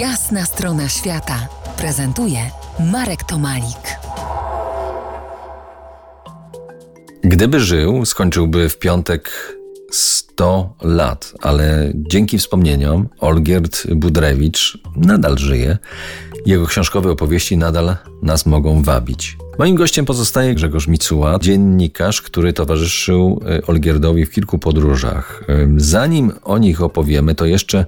Jasna strona świata prezentuje Marek Tomalik. Gdyby żył, skończyłby w piątek 100 lat, ale dzięki wspomnieniom Olgierd Budrewicz nadal żyje. Jego książkowe opowieści nadal nas mogą wabić. Moim gościem pozostaje Grzegorz Micuła, dziennikarz, który towarzyszył e, Olgierdowi w kilku podróżach. E, zanim o nich opowiemy, to jeszcze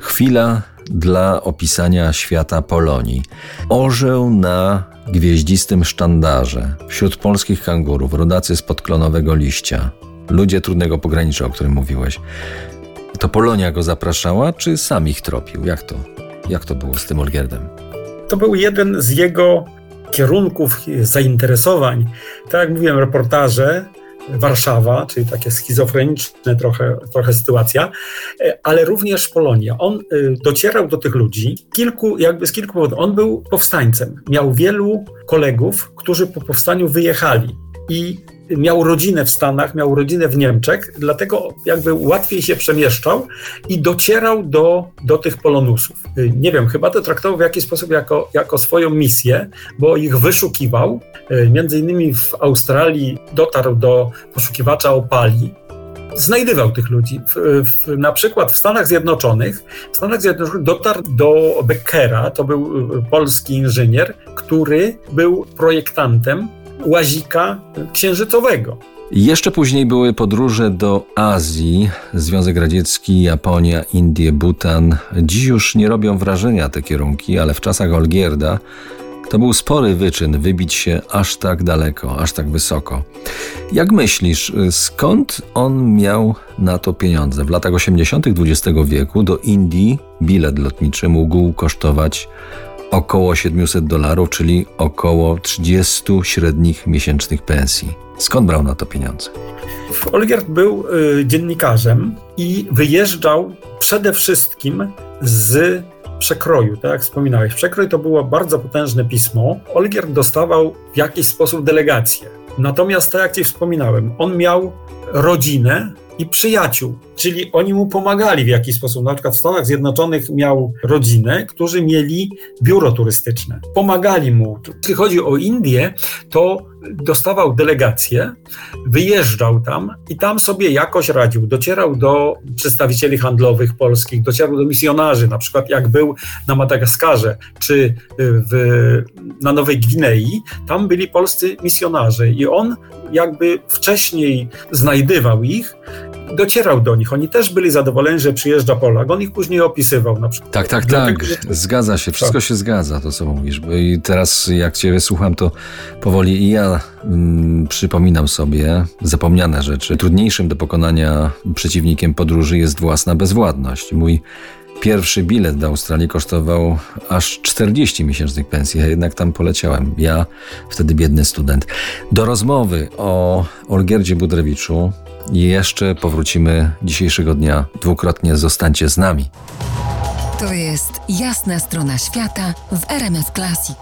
chwila dla opisania świata Polonii. Orzeł na gwieździstym sztandarze, wśród polskich kangurów, rodacy z podklonowego liścia, ludzie trudnego pogranicza, o którym mówiłeś. To Polonia go zapraszała, czy sam ich tropił? Jak to, jak to było z tym Olgierdem? To był jeden z jego kierunków zainteresowań. Tak jak mówiłem, reportaże, Warszawa, czyli takie schizofreniczne trochę, trochę sytuacja, ale również Polonia. On y, docierał do tych ludzi kilku, jakby z kilku powodów. On był powstańcem. Miał wielu kolegów, którzy po powstaniu wyjechali i miał rodzinę w Stanach, miał rodzinę w Niemczech, dlatego jakby łatwiej się przemieszczał i docierał do, do tych polonusów. Nie wiem, chyba to traktował w jakiś sposób jako, jako swoją misję, bo ich wyszukiwał. Między innymi w Australii dotarł do poszukiwacza opali, znajdywał tych ludzi. W, w, na przykład w Stanach Zjednoczonych, w Stanach Zjednoczonych dotarł do Beckera, to był polski inżynier, który był projektantem łazika księżycowego. Jeszcze później były podróże do Azji, Związek Radziecki, Japonia, Indie, Butan. Dziś już nie robią wrażenia te kierunki, ale w czasach Olgierda to był spory wyczyn wybić się aż tak daleko, aż tak wysoko. Jak myślisz, skąd on miał na to pieniądze? W latach 80. XX wieku do Indii bilet lotniczy mógł kosztować około 700 dolarów, czyli około 30 średnich miesięcznych pensji. Skąd brał na to pieniądze? Olgierd był y, dziennikarzem i wyjeżdżał przede wszystkim z przekroju, tak jak wspominałeś. Przekroj to było bardzo potężne pismo. Olgierd dostawał w jakiś sposób delegację. Natomiast, tak jak Ci wspominałem, on miał rodzinę, i przyjaciół, czyli oni mu pomagali w jakiś sposób. Na przykład w Stanach Zjednoczonych miał rodzinę, którzy mieli biuro turystyczne. Pomagali mu. Jeśli chodzi o Indię, to dostawał delegację, wyjeżdżał tam i tam sobie jakoś radził. Docierał do przedstawicieli handlowych polskich, docierał do misjonarzy, na przykład jak był na Madagaskarze czy w, na Nowej Gwinei, tam byli polscy misjonarze i on jakby wcześniej znajdywał ich, docierał do nich. Oni też byli zadowoleni, że przyjeżdża Polak. On ich później opisywał na przykład. Tak, tak, tak. Zgadza się. Wszystko tak. się zgadza, to co mówisz. I teraz jak ciebie słucham, to powoli i ja mm, przypominam sobie zapomniane rzeczy. Trudniejszym do pokonania przeciwnikiem podróży jest własna bezwładność. Mój Pierwszy bilet do Australii kosztował aż 40 miesięcznych pensji, a jednak tam poleciałem. Ja, wtedy biedny student. Do rozmowy o Olgierdzie Budrewiczu jeszcze powrócimy dzisiejszego dnia. Dwukrotnie zostańcie z nami. To jest jasna strona świata w RMS Classic.